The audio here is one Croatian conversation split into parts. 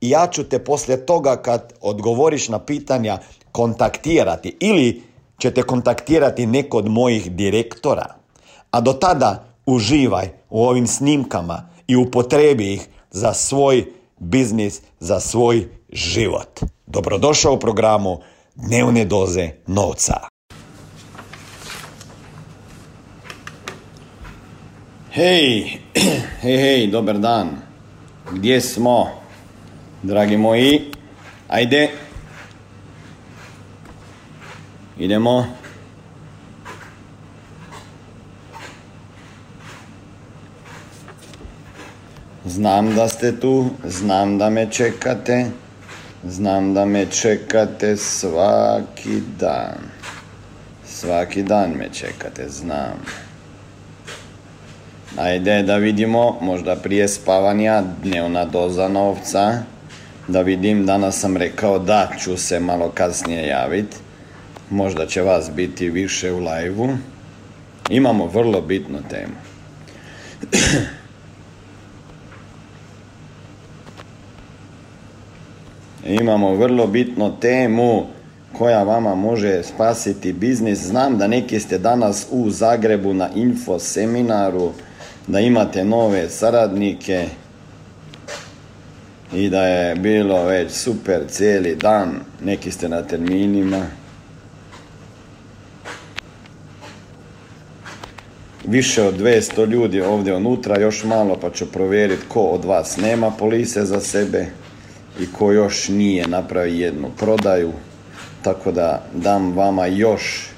i ja ću te poslije toga kad odgovoriš na pitanja kontaktirati ili ćete kontaktirati neko od mojih direktora. A do tada uživaj u ovim snimkama i upotrebi ih za svoj biznis, za svoj život. Dobrodošao u programu Dnevne doze novca. Hej, hej, hej, dobar dan. Gdje smo? Dragi moji, ajde. Idemo. Znam da ste tu, znam da me čekate, znam da me čekate svaki dan. Svaki dan me čekate, znam. Ajde da vidimo, možda prije spavanja, dnevna doza novca da vidim, danas sam rekao da ću se malo kasnije javiti. Možda će vas biti više u live Imamo vrlo bitnu temu. Imamo vrlo bitnu temu koja vama može spasiti biznis. Znam da neki ste danas u Zagrebu na info seminaru, da imate nove saradnike, i da je bilo već super cijeli dan, neki ste na terminima. Više od 200 ljudi ovdje unutra, još malo pa ću provjeriti ko od vas nema polise za sebe i ko još nije napravi jednu prodaju. Tako da dam vama još,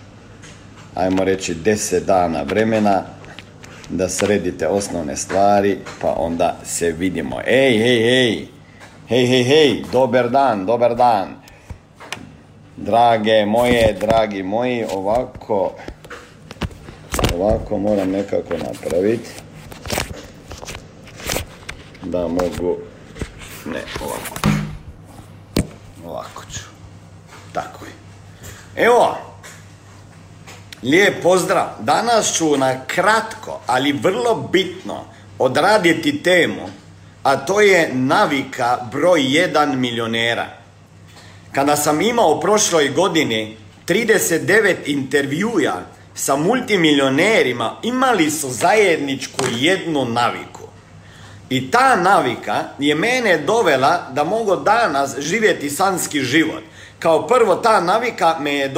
ajmo reći, 10 dana vremena da sredite osnovne stvari, pa onda se vidimo. Ej, hej, hej! Hej, hej, hej, dobar dan, dobar dan. Drage moje, dragi moji, ovako, ovako moram nekako napraviti. Da mogu, ne, ovako ću. Ovako ću. Tako je. Evo, lijep pozdrav. Danas ću na kratko, ali vrlo bitno odraditi temu a to je navika broj jedan milionera. Kada sam imao prošloj godini 39 intervjuja sa multimilionerima, imali su zajedničku jednu naviku. I ta navika je mene dovela da mogu danas živjeti sanski život. Kao prvo ta navika me je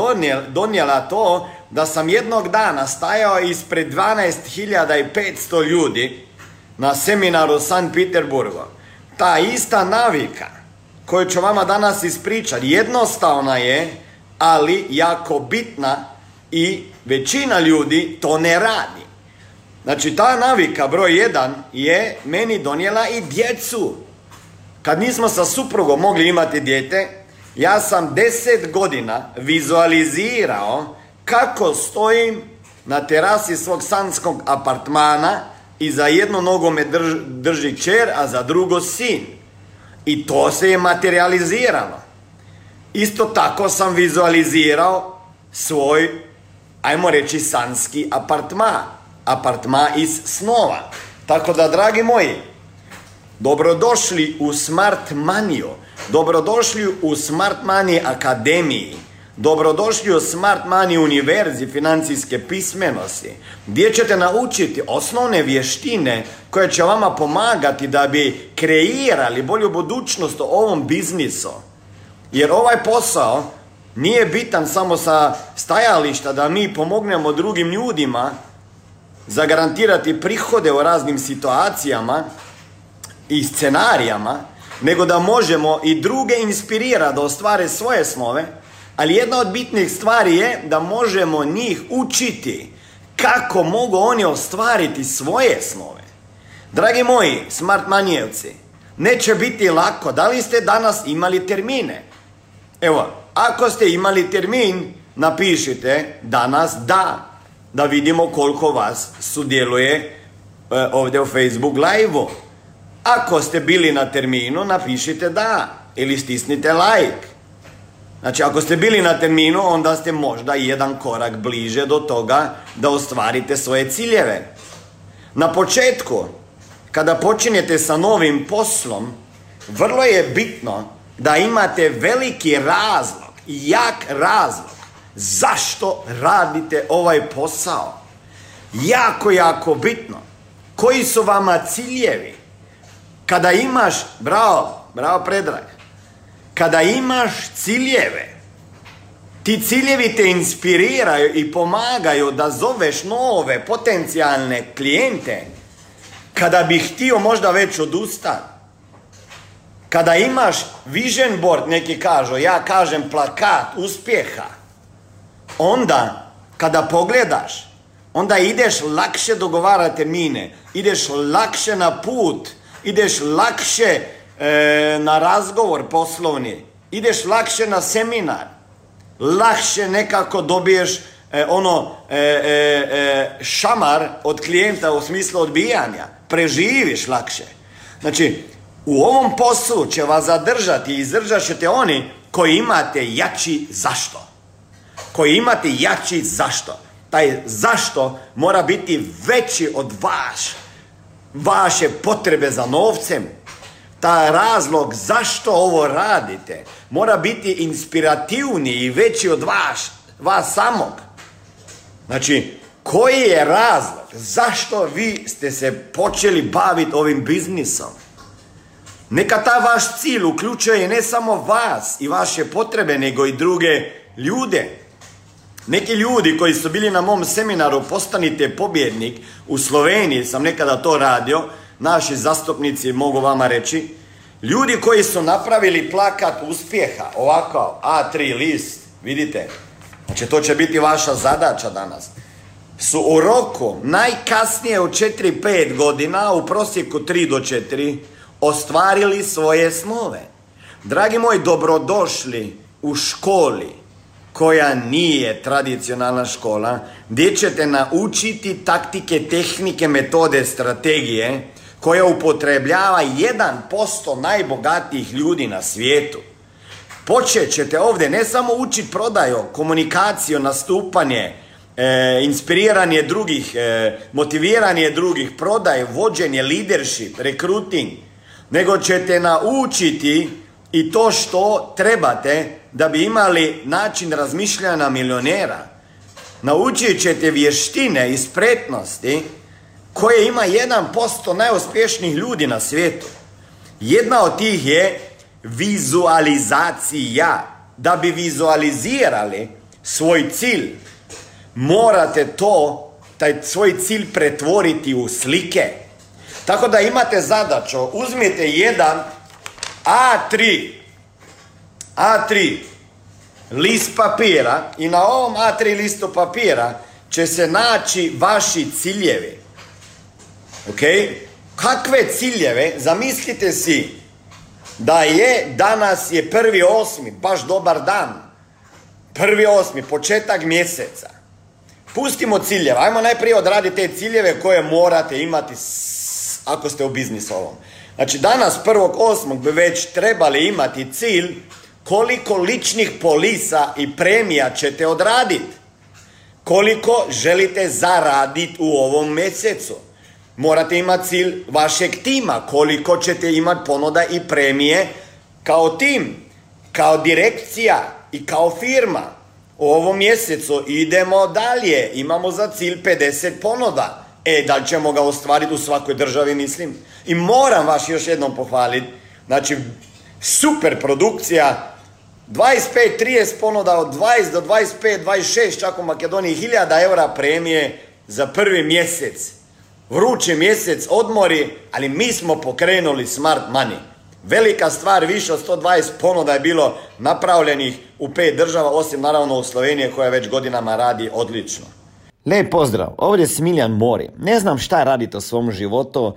donijela to da sam jednog dana stajao ispred 12.500 ljudi na seminaru San Peterburgu. Ta ista navika koju ću vama danas ispričati jednostavna je, ali jako bitna i većina ljudi to ne radi. Znači ta navika broj jedan je meni donijela i djecu. Kad nismo sa suprugom mogli imati dijete, ja sam deset godina vizualizirao kako stojim na terasi svog sanskog apartmana i za jedno nogo me drži čer, a za drugo sin. I to se je materializiralo. Isto tako sam vizualizirao svoj, ajmo reći, sanski apartma. Apartma iz snova. Tako da, dragi moji, dobrodošli u Smart Manio. Dobrodošli u Smart Money Akademiji. Dobrodošli u Smart Money Univerzi financijske pismenosti, gdje ćete naučiti osnovne vještine koje će vama pomagati da bi kreirali bolju budućnost u ovom biznisu. Jer ovaj posao nije bitan samo sa stajališta da mi pomognemo drugim ljudima zagarantirati prihode u raznim situacijama i scenarijama, nego da možemo i druge inspirira da ostvare svoje snove, ali jedna od bitnih stvari je da možemo njih učiti kako mogu oni ostvariti svoje snove. Dragi moji smart manijevci, neće biti lako. Da li ste danas imali termine? Evo, ako ste imali termin, napišite danas da, da vidimo koliko vas sudjeluje e, ovdje u Facebook live Ako ste bili na terminu, napišite da ili stisnite like. Znači, ako ste bili na terminu, onda ste možda jedan korak bliže do toga da ostvarite svoje ciljeve. Na početku, kada počinjete sa novim poslom, vrlo je bitno da imate veliki razlog, jak razlog zašto radite ovaj posao. Jako, jako bitno. Koji su vama ciljevi? Kada imaš, bravo, bravo Predrag, kada imaš ciljeve, ti ciljevi te inspiriraju i pomagaju da zoveš nove potencijalne klijente kada bi htio možda već odustati. Kada imaš vision board, neki kažu, ja kažem plakat uspjeha, onda kada pogledaš, onda ideš lakše dogovarati termine, ideš lakše na put, ideš lakše e, na razgovor poslovni, ideš lakše na seminar, lakše nekako dobiješ e, ono e, e, šamar od klijenta u smislu odbijanja, preživiš lakše. Znači, u ovom poslu će vas zadržati i izdržat ćete oni koji imate jači zašto. Koji imate jači zašto. Taj zašto mora biti veći od vaš, vaše potrebe za novcem. Taj razlog zašto ovo radite mora biti inspirativniji i veći od vas, vas samog. Znači, koji je razlog? Zašto vi ste se počeli baviti ovim biznisom? Neka ta vaš cilj uključuje ne samo vas i vaše potrebe, nego i druge ljude. Neki ljudi koji su bili na mom seminaru Postanite pobjednik u Sloveniji, sam nekada to radio, naši zastupnici mogu vama reći, ljudi koji su napravili plakat uspjeha, ovako A3 list, vidite, znači to će biti vaša zadaća danas, su u roku najkasnije u 4-5 godina, u prosjeku 3 do 4, ostvarili svoje snove. Dragi moji, dobrodošli u školi koja nije tradicionalna škola, gdje ćete naučiti taktike, tehnike, metode, strategije koja upotrebljava 1% najbogatijih ljudi na svijetu. Počet ćete ovdje ne samo učiti prodaju, komunikaciju, nastupanje, e, inspiriranje drugih, e, motiviranje drugih, prodaj, vođenje, leadership, recruiting, nego ćete naučiti i to što trebate da bi imali način razmišljanja milionera. Naučit ćete vještine i spretnosti koje ima 1% najuspješnijih ljudi na svijetu. Jedna od tih je vizualizacija. Da bi vizualizirali svoj cilj, morate to, taj svoj cilj pretvoriti u slike. Tako da imate zadaću, uzmite jedan A3, A3 list papira i na ovom A3 listu papira će se naći vaši ciljevi. Ok? Kakve ciljeve? Zamislite si da je danas je prvi osmi, baš dobar dan. Prvi osmi, početak mjeseca. Pustimo ciljeve. Ajmo najprije odraditi te ciljeve koje morate imati ako ste u biznisu ovom. Znači danas prvog osmog bi već trebali imati cilj koliko ličnih polisa i premija ćete odraditi. Koliko želite zaraditi u ovom mjesecu. Morate imati cilj vašeg tima, koliko ćete imati ponuda i premije kao tim, kao direkcija i kao firma. U ovom mjesecu idemo dalje, imamo za cilj 50 ponuda. E, da li ćemo ga ostvariti u svakoj državi, mislim. I moram vas još jednom pohvaliti, znači, super produkcija, 25-30 ponuda od 20 do 25, 26 čak u Makedoniji hiljada eura premije za prvi mjesec. Vrući mjesec, odmori, ali mi smo pokrenuli smart money. Velika stvar, više od 120 ponuda je bilo napravljenih u pet država, osim naravno u Slovenije koja već godinama radi odlično. Lijep pozdrav, ovdje je Smiljan Mori. Ne znam šta radite u svom životu,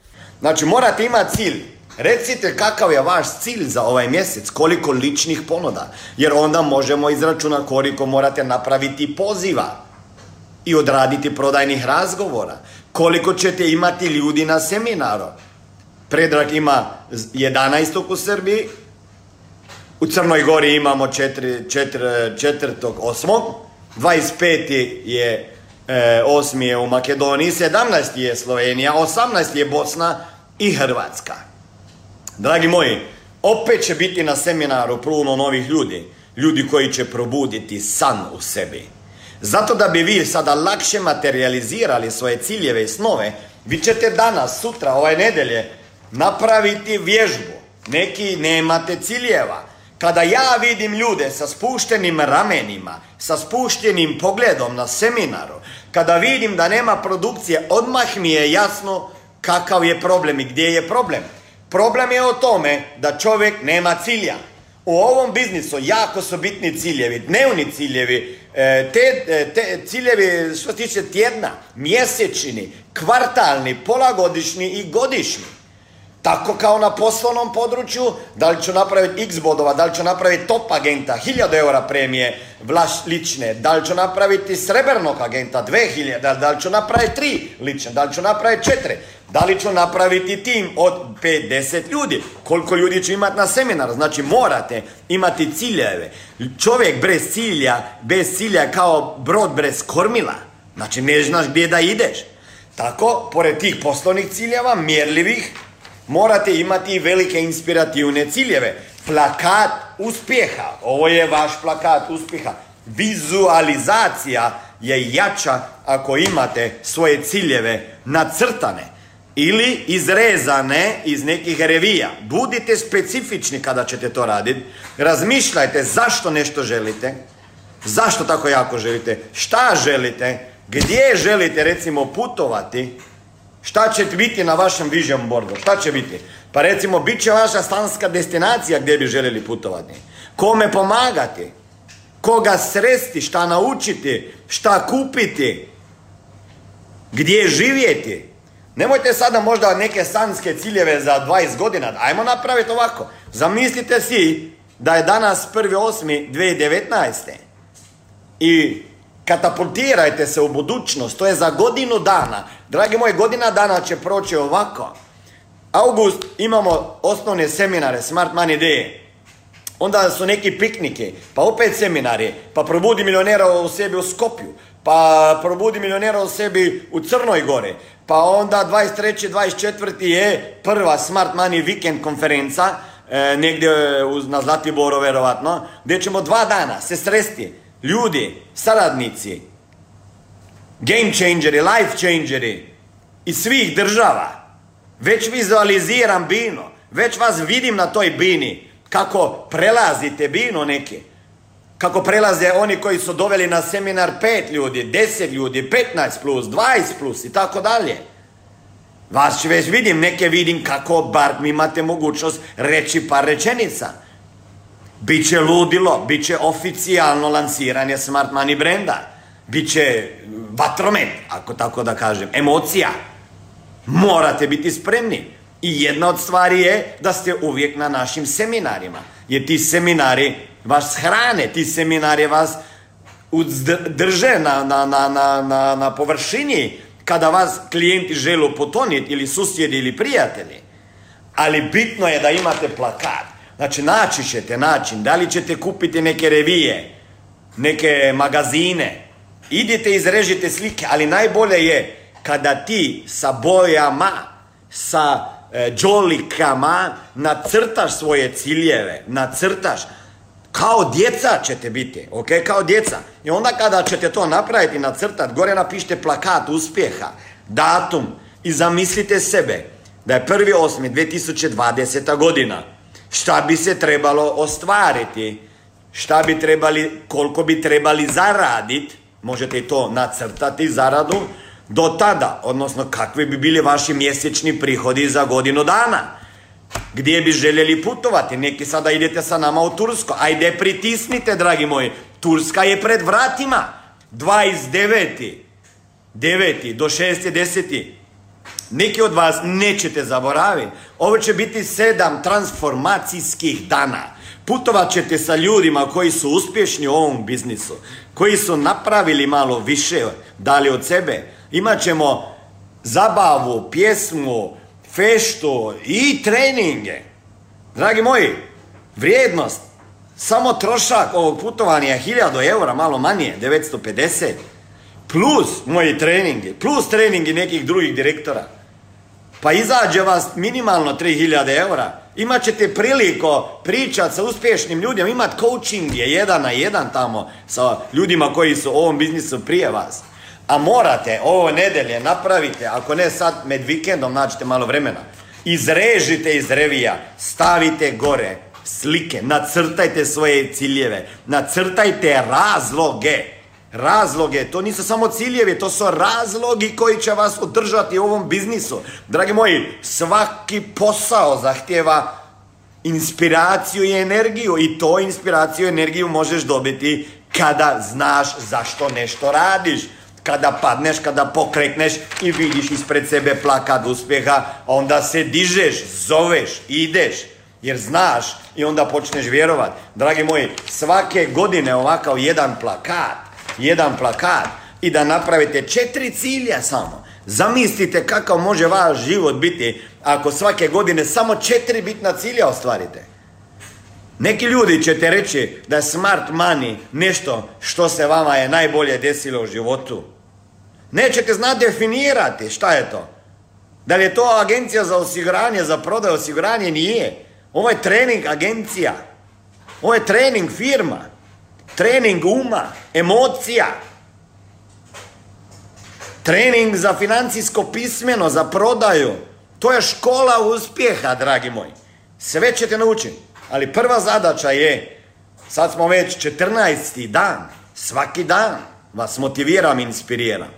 Znači morate imati cilj. Recite kakav je vaš cilj za ovaj mjesec, koliko ličnih ponuda, jer onda možemo izračunati koliko morate napraviti poziva i odraditi prodajnih razgovora, koliko ćete imati ljudi na seminaru. Predrag ima 11. u Srbiji, u Crnoj Gori imamo 4. 25. je e, 8. je u Makedoniji, 17. je Slovenija, 18. je Bosna i Hrvatska. Dragi moji, opet će biti na seminaru pruno novih ljudi, ljudi koji će probuditi san u sebi. Zato da bi vi sada lakše materializirali svoje ciljeve i snove, vi ćete danas, sutra, ovaj nedelje, napraviti vježbu. Neki nemate ciljeva, kada ja vidim ljude sa spuštenim ramenima, sa spuštenim pogledom na seminaru, kada vidim da nema produkcije, odmah mi je jasno kakav je problem i gdje je problem. Problem je o tome da čovjek nema cilja. U ovom biznisu jako su bitni ciljevi, dnevni ciljevi, e, te, e, te ciljevi što se tiče tjedna, mjesečni, kvartalni, polagodišnji i godišnji. Tako kao na poslovnom području, da li ću napraviti x bodova, da li ću napraviti top agenta, 1000 eura premije vlaš lične, da li ću napraviti srebrnog agenta, 2000, da li ću napraviti tri lične, da li ću napraviti četiri, da li ću napraviti tim od 50 ljudi, koliko ljudi ću imati na seminar, znači morate imati ciljeve. Čovjek bez cilja, bez cilja kao brod bez kormila, znači ne znaš gdje da ideš. Tako, pored tih poslovnih ciljeva, mjerljivih, morate imati velike inspirativne ciljeve. Plakat uspjeha, ovo je vaš plakat uspjeha. Vizualizacija je jača ako imate svoje ciljeve nacrtane ili izrezane iz nekih revija. Budite specifični kada ćete to raditi. Razmišljajte zašto nešto želite, zašto tako jako želite, šta želite, gdje želite recimo putovati, Šta će biti na vašem vision boardu? Šta će biti? Pa recimo, bit će vaša stanska destinacija gdje bi željeli putovati. Kome pomagati? Koga sresti? Šta naučiti? Šta kupiti? Gdje živjeti? Nemojte sada možda neke sanske ciljeve za 20 godina. Ajmo napraviti ovako. Zamislite si da je danas 1.8.2019. I Katapultirajte se u budućnost, to je za godinu dana. Dragi moji, godina dana će proći ovako. August imamo osnovne seminare Smart Money Day. Onda su neki piknike, pa opet seminari, pa probudi milionera u sebi u Skopju, pa probudi milionera u sebi u Crnoj Gore, pa onda 23. 24. je prva Smart Money Weekend konferenca, e, negdje na Zlatiboru verovatno, gdje ćemo dva dana se sresti ljudi, saradnici, game changeri, life changeri iz svih država. Već vizualiziram bino, već vas vidim na toj bini, kako prelazite bino neke. Kako prelaze oni koji su doveli na seminar pet ljudi, deset ljudi, 15 plus, 20 plus i tako dalje. Vas već vidim, neke vidim kako bar imate mogućnost reći par rečenica. Biće ludilo, bit će oficijalno lansiranje Smart Money brenda. Biće vatromet, ako tako da kažem, emocija. Morate biti spremni. I jedna od stvari je da ste uvijek na našim seminarima. Jer ti seminari vas hrane, ti seminari vas drže na, na, na, na, na površini kada vas klijenti žele potoniti ili susjedi ili prijatelji. Ali bitno je da imate plakat. Znači, naći ćete način. Da li ćete kupiti neke revije, neke magazine. Idite, izrežite slike, ali najbolje je kada ti sa bojama, sa e, džolikama nacrtaš svoje ciljeve, nacrtaš. Kao djeca ćete biti, ok? Kao djeca. I onda kada ćete to napraviti, nacrtati, gore napišite plakat uspjeha, datum i zamislite sebe da je 1.8.2020. godina. Šta bi se trebalo ostvariti? Šta bi trebali, koliko bi trebali zaraditi? Možete to nacrtati zaradu. Do tada, odnosno kakvi bi bili vaši mjesečni prihodi za godinu dana? Gdje bi željeli putovati? Neki sada idete sa nama u Tursko. Ajde pritisnite, dragi moji. Turska je pred vratima. 29. 9. do 6. 10. Neki od vas nećete zaboraviti. Ovo će biti sedam transformacijskih dana. Putovat ćete sa ljudima koji su uspješni u ovom biznisu, koji su napravili malo više, dali od sebe. Imat ćemo zabavu, pjesmu, feštu i treninge. Dragi moji, vrijednost, samo trošak ovog putovanja je 1000 eura, malo manje, 950. Plus moji treningi, plus treningi nekih drugih direktora pa izađe vas minimalno 3000 eura, imat ćete priliko pričati sa uspješnim ljudima, imat coaching je jedan na jedan tamo sa ljudima koji su u ovom biznisu prije vas. A morate ovo nedelje napravite, ako ne sad med vikendom nađete malo vremena, izrežite iz revija, stavite gore slike, nacrtajte svoje ciljeve, nacrtajte razloge razloge, to nisu samo ciljevi, to su razlogi koji će vas održati u ovom biznisu. Dragi moji, svaki posao zahtjeva inspiraciju i energiju i to inspiraciju i energiju možeš dobiti kada znaš zašto nešto radiš. Kada padneš, kada pokrekneš i vidiš ispred sebe plakat uspjeha, onda se dižeš, zoveš, ideš, jer znaš i onda počneš vjerovat. Dragi moji, svake godine ovakav jedan plakat jedan plakat i da napravite četiri cilja samo. Zamislite kakav može vaš život biti ako svake godine samo četiri bitna cilja ostvarite. Neki ljudi ćete reći da je smart money nešto što se vama je najbolje desilo u životu. Nećete znati definirati šta je to. Da li je to agencija za osiguranje, za prodaj osiguranje? Nije. Ovo je trening agencija. Ovo je trening firma trening uma, emocija, trening za financijsko pismeno, za prodaju. To je škola uspjeha, dragi moji. Sve ćete naučiti. Ali prva zadaća je, sad smo već 14. dan, svaki dan vas motiviram, inspiriram.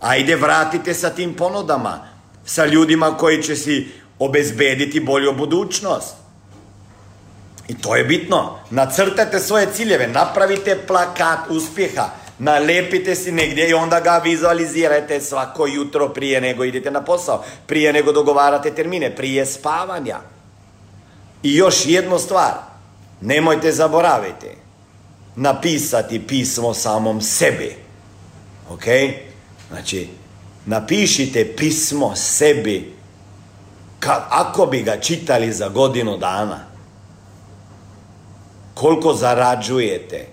Ajde, vratite sa tim ponudama, sa ljudima koji će si obezbediti bolju budućnost. I to je bitno. Nacrtajte svoje ciljeve, napravite plakat uspjeha, nalepite si negdje i onda ga vizualizirajte svako jutro prije nego idete na posao, prije nego dogovarate termine, prije spavanja. I još jednu stvar, nemojte zaboraviti napisati pismo samom sebi. Ok? Znači, napišite pismo sebi ako bi ga čitali za godinu dana koliko zarađujete,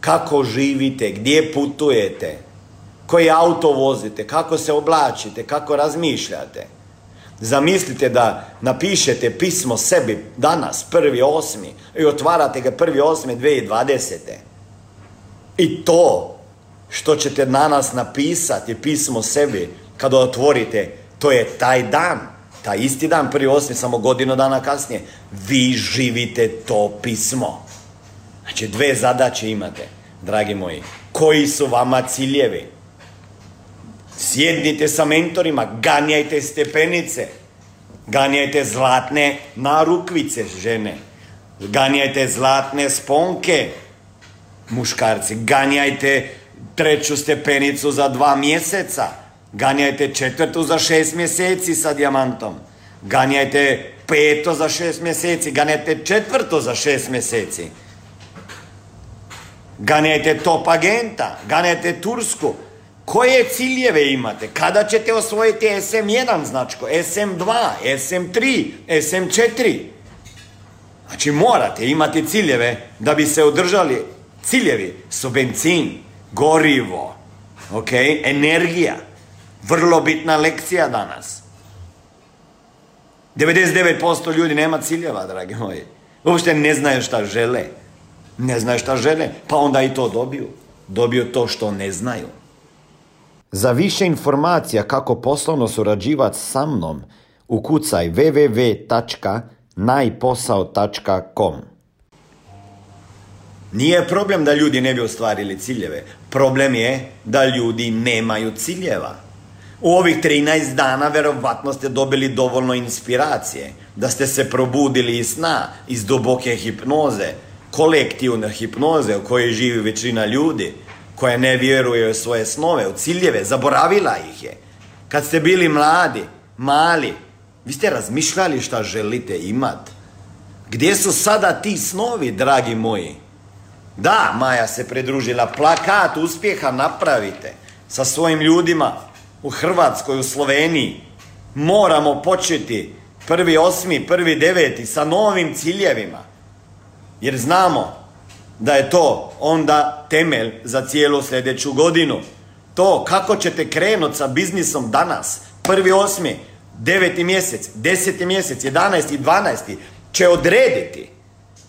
kako živite, gdje putujete, koji auto vozite, kako se oblačite, kako razmišljate. Zamislite da napišete pismo sebi danas, prvi osmi, i otvarate ga prvi osmi 2020. I to što ćete danas napisati pismo sebi kada otvorite, to je taj dan. Taj isti dan, prvi osmi, samo godinu dana kasnije. Vi živite to pismo. Znači, dve zadaće imate, dragi moji. Koji su vama ciljevi? Sjednite sa mentorima, ganjajte stepenice, ganjajte zlatne narukvice žene, Ganjajte zlatne sponke, muškarci. Ganjajte treću stepenicu za dva mjeseca. Ganjajte četvrtu za šest mjeseci sa dijamantom. Ganjajte peto za šest mjeseci. Ganjajte četvrto za šest mjeseci. Ganjajte top agenta. Ganjajte Tursku. Koje ciljeve imate? Kada ćete osvojiti SM1 značko, SM2, SM3, SM4? Znači morate imati ciljeve da bi se održali. Ciljevi su benzin, gorivo, ok, energija. Vrlo bitna lekcija danas. 99% ljudi nema ciljeva, dragi moji. Uopšte ne znaju šta žele. Ne znaju šta žele, pa onda i to dobiju. Dobiju to što ne znaju. Za više informacija kako poslovno surađivati sa mnom, ukucaj www.najposao.com. Nije problem da ljudi ne bi ostvarili ciljeve. Problem je da ljudi nemaju ciljeva. U ovih 13 dana verovatno ste dobili dovoljno inspiracije, da ste se probudili iz sna, iz duboke hipnoze, kolektivne hipnoze u kojoj živi većina ljudi, koja ne vjeruje u svoje snove, u ciljeve, zaboravila ih je. Kad ste bili mladi, mali, vi ste razmišljali šta želite imat. Gdje su sada ti snovi, dragi moji? Da, Maja se pridružila, plakat uspjeha napravite sa svojim ljudima u Hrvatskoj, u Sloveniji. Moramo početi prvi osmi, prvi deveti sa novim ciljevima. Jer znamo da je to onda temelj za cijelu sljedeću godinu. To kako ćete krenuti sa biznisom danas, prvi osmi, deveti mjesec, deseti mjesec, jedanesti i dvanaesti, će odrediti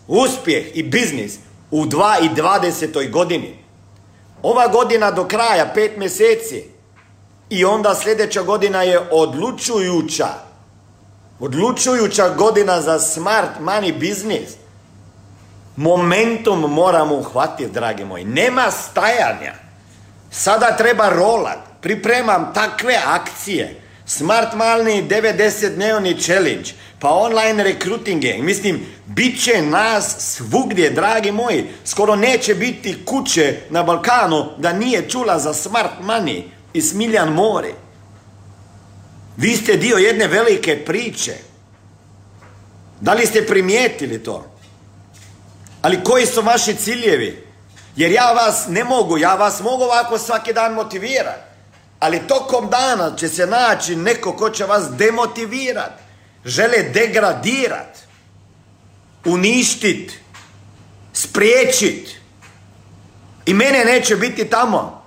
uspjeh i biznis u 2020. godini. Ova godina do kraja, pet mjeseci, i onda sljedeća godina je odlučujuća. Odlučujuća godina za smart money biznis. Momentum moramo uhvatiti, dragi moji. Nema stajanja. Sada treba rolat. Pripremam takve akcije. Smart Money 90 dnevni challenge. Pa online rekrutinge. Mislim, bit će nas svugdje, dragi moji. Skoro neće biti kuće na Balkanu da nije čula za smart money i Smiljan More. Vi ste dio jedne velike priče. Da li ste primijetili to? Ali koji su vaši ciljevi? Jer ja vas ne mogu, ja vas mogu ovako svaki dan motivirati. Ali tokom dana će se naći neko ko će vas demotivirati. Žele degradirati. Uništiti. Spriječiti. I mene neće biti tamo.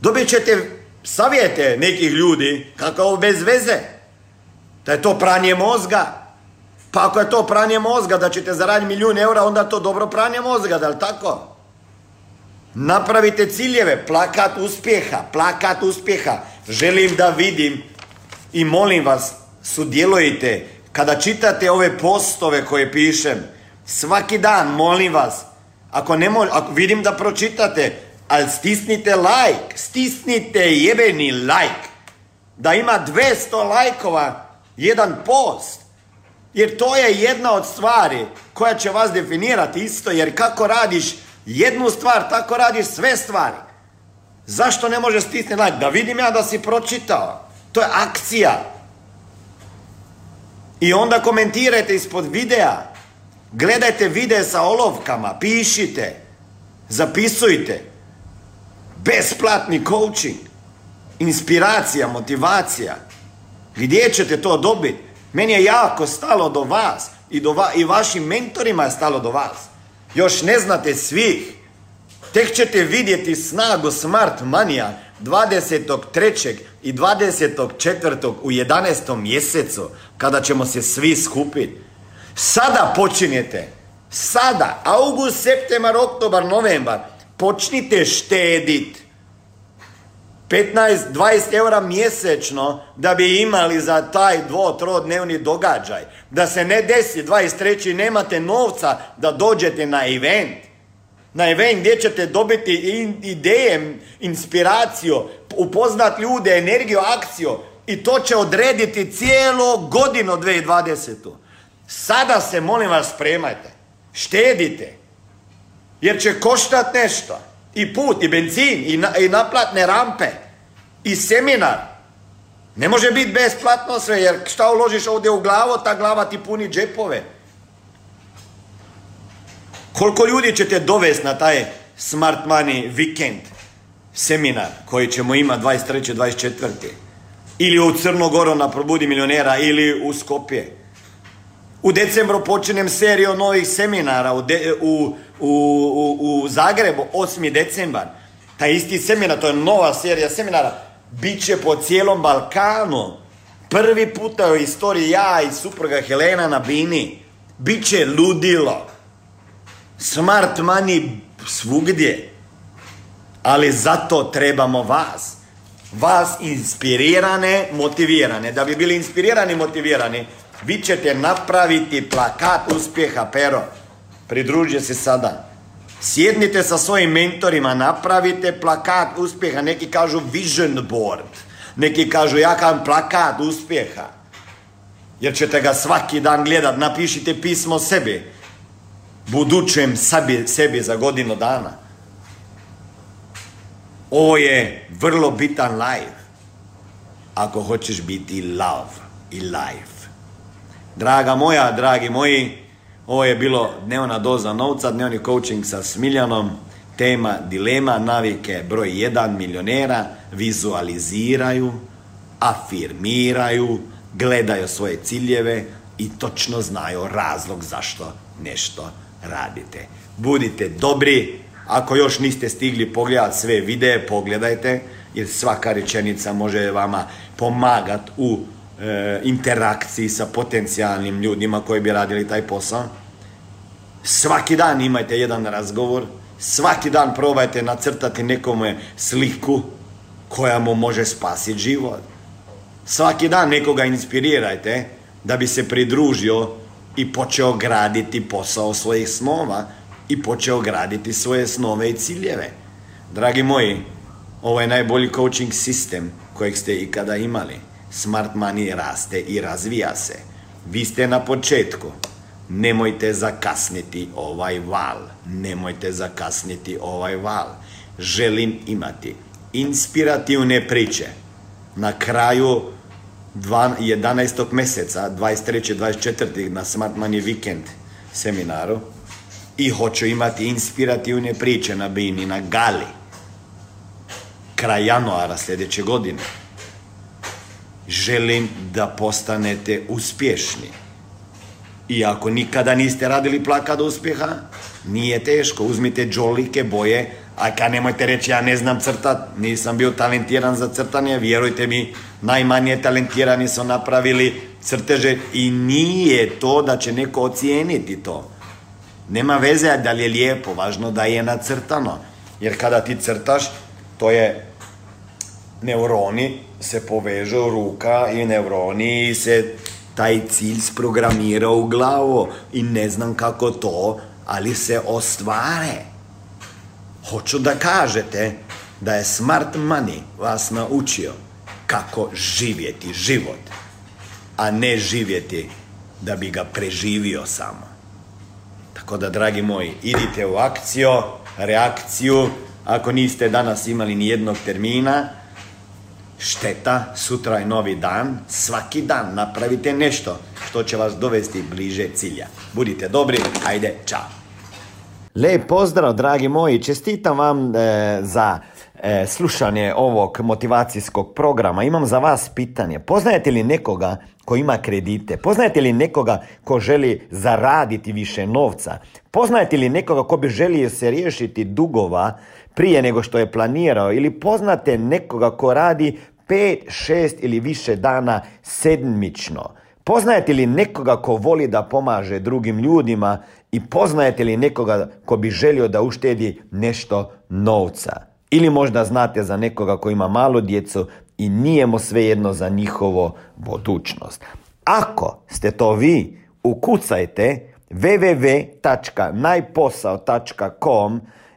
Dobit ćete savjete nekih ljudi kako bez veze. Da je to pranje mozga. Pa ako je to pranje mozga, da ćete zaraditi milijun eura, onda to dobro pranje mozga, da li tako? Napravite ciljeve, plakat uspjeha, plakat uspjeha. Želim da vidim i molim vas, sudjelujte. Kada čitate ove postove koje pišem, svaki dan, molim vas, ako ne ako vidim da pročitate, ali stisnite like, stisnite jebeni like. Da ima 200 lajkova jedan post. Jer to je jedna od stvari koja će vas definirati isto, jer kako radiš jednu stvar, tako radiš sve stvari. Zašto ne može stisnuti like? Da vidim ja da si pročitao. To je akcija. I onda komentirajte ispod videa. Gledajte videe sa olovkama, pišite, zapisujte. Besplatni coaching, inspiracija, motivacija. Gdje ćete to dobiti? Meni je jako stalo do vas i, do i vašim mentorima je stalo do vas. Još ne znate svih. Tek ćete vidjeti snagu Smart Manija 23. i 24. u 11. mjesecu kada ćemo se svi skupiti. Sada počinjete. Sada, august, septembar, oktobar, novembar. Počnite štedit. 15-20 eura mjesečno da bi imali za taj dvo-trodnevni događaj. Da se ne desi 23. nemate novca da dođete na event. Na event gdje ćete dobiti ideje, inspiraciju, upoznat ljude, energiju, akciju. I to će odrediti cijelo godinu 2020. Sada se, molim vas, spremajte. Štedite. Jer će koštat nešto. I put, i benzin, i, i naplatne rampe, i seminar. Ne može biti besplatno sve, jer šta uložiš ovdje u glavu, ta glava ti puni džepove. Koliko ljudi ćete dovesti na taj Smart Money Weekend seminar koji ćemo imati 23. 24. Ili u Crnogoru na Probudi milionera ili u Skopje. U decembru počinem seriju novih seminara u, u, u, u Zagrebu, 8. decembar. Taj isti seminar, to je nova serija seminara, bit će po cijelom Balkanu. Prvi puta u istoriji ja i supruga Helena na Bini. Biće ludilo. Smart money svugdje. Ali zato trebamo vas. Vas inspirirane, motivirane. Da bi bili inspirirani, motivirani, vi ćete napraviti plakat uspjeha, pero. Pridružite se sada. Sjednite sa svojim mentorima, napravite plakat uspjeha. Neki kažu vision board. Neki kažu ja kam plakat uspjeha. Jer ćete ga svaki dan gledat. Napišite pismo sebi. Budućem sebi, sebi za godinu dana. Ovo je vrlo bitan live. Ako hoćeš biti love i life. Draga moja, dragi moji, ovo je bilo dnevna doza novca, dnevni coaching sa Smiljanom, tema dilema, navike broj 1 milionera, vizualiziraju, afirmiraju, gledaju svoje ciljeve i točno znaju razlog zašto nešto radite. Budite dobri, ako još niste stigli pogledati sve videe, pogledajte, jer svaka rečenica može vama pomagati u e, interakciji sa potencijalnim ljudima koji bi radili taj posao. Svaki dan imajte jedan razgovor, svaki dan probajte nacrtati nekome sliku koja mu može spasiti život. Svaki dan nekoga inspirirajte da bi se pridružio i počeo graditi posao svojih snova i počeo graditi svoje snove i ciljeve. Dragi moji, ovo je najbolji coaching sistem kojeg ste ikada imali. Smart money raste i razvija se. Vi ste na početku. Nemojte zakasniti ovaj val. Nemojte zakasniti ovaj val. Želim imati inspirativne priče. Na kraju 11. mjeseca, 23. 24. na Smart Money Weekend seminaru i hoću imati inspirativne priče na Bini, na Gali. Kraj januara sljedeće godine želim da postanete uspješni. I ako nikada niste radili plakat uspjeha, nije teško. Uzmite džolike, boje, a kad nemojte reći ja ne znam crtat, nisam bio talentiran za crtanje, vjerujte mi, najmanje talentirani su napravili crteže i nije to da će neko ocijeniti to. Nema veze da li je lijepo, važno da je nacrtano. Jer kada ti crtaš, to je neuroni se povežu ruka i neuroni se taj cilj sprogramira u glavu i ne znam kako to, ali se ostvare. Hoću da kažete da je smart money vas naučio kako živjeti život, a ne živjeti da bi ga preživio samo. Tako da, dragi moji, idite u akciju, reakciju, ako niste danas imali ni jednog termina, šteta, sutra je novi dan, svaki dan napravite nešto što će vas dovesti bliže cilja. Budite dobri, ajde, čao. Lijep pozdrav, dragi moji, čestitam vam e, za e, slušanje ovog motivacijskog programa. Imam za vas pitanje. Poznajete li nekoga ko ima kredite? Poznajete li nekoga ko želi zaraditi više novca? Poznajete li nekoga ko bi želio se riješiti dugova prije nego što je planirao? Ili poznate nekoga ko radi pet, šest ili više dana sedmično? Poznajete li nekoga ko voli da pomaže drugim ljudima i poznajete li nekoga ko bi želio da uštedi nešto novca? Ili možda znate za nekoga ko ima malo djecu i nije mu svejedno za njihovo budućnost. Ako ste to vi, ukucajte www.najposao.com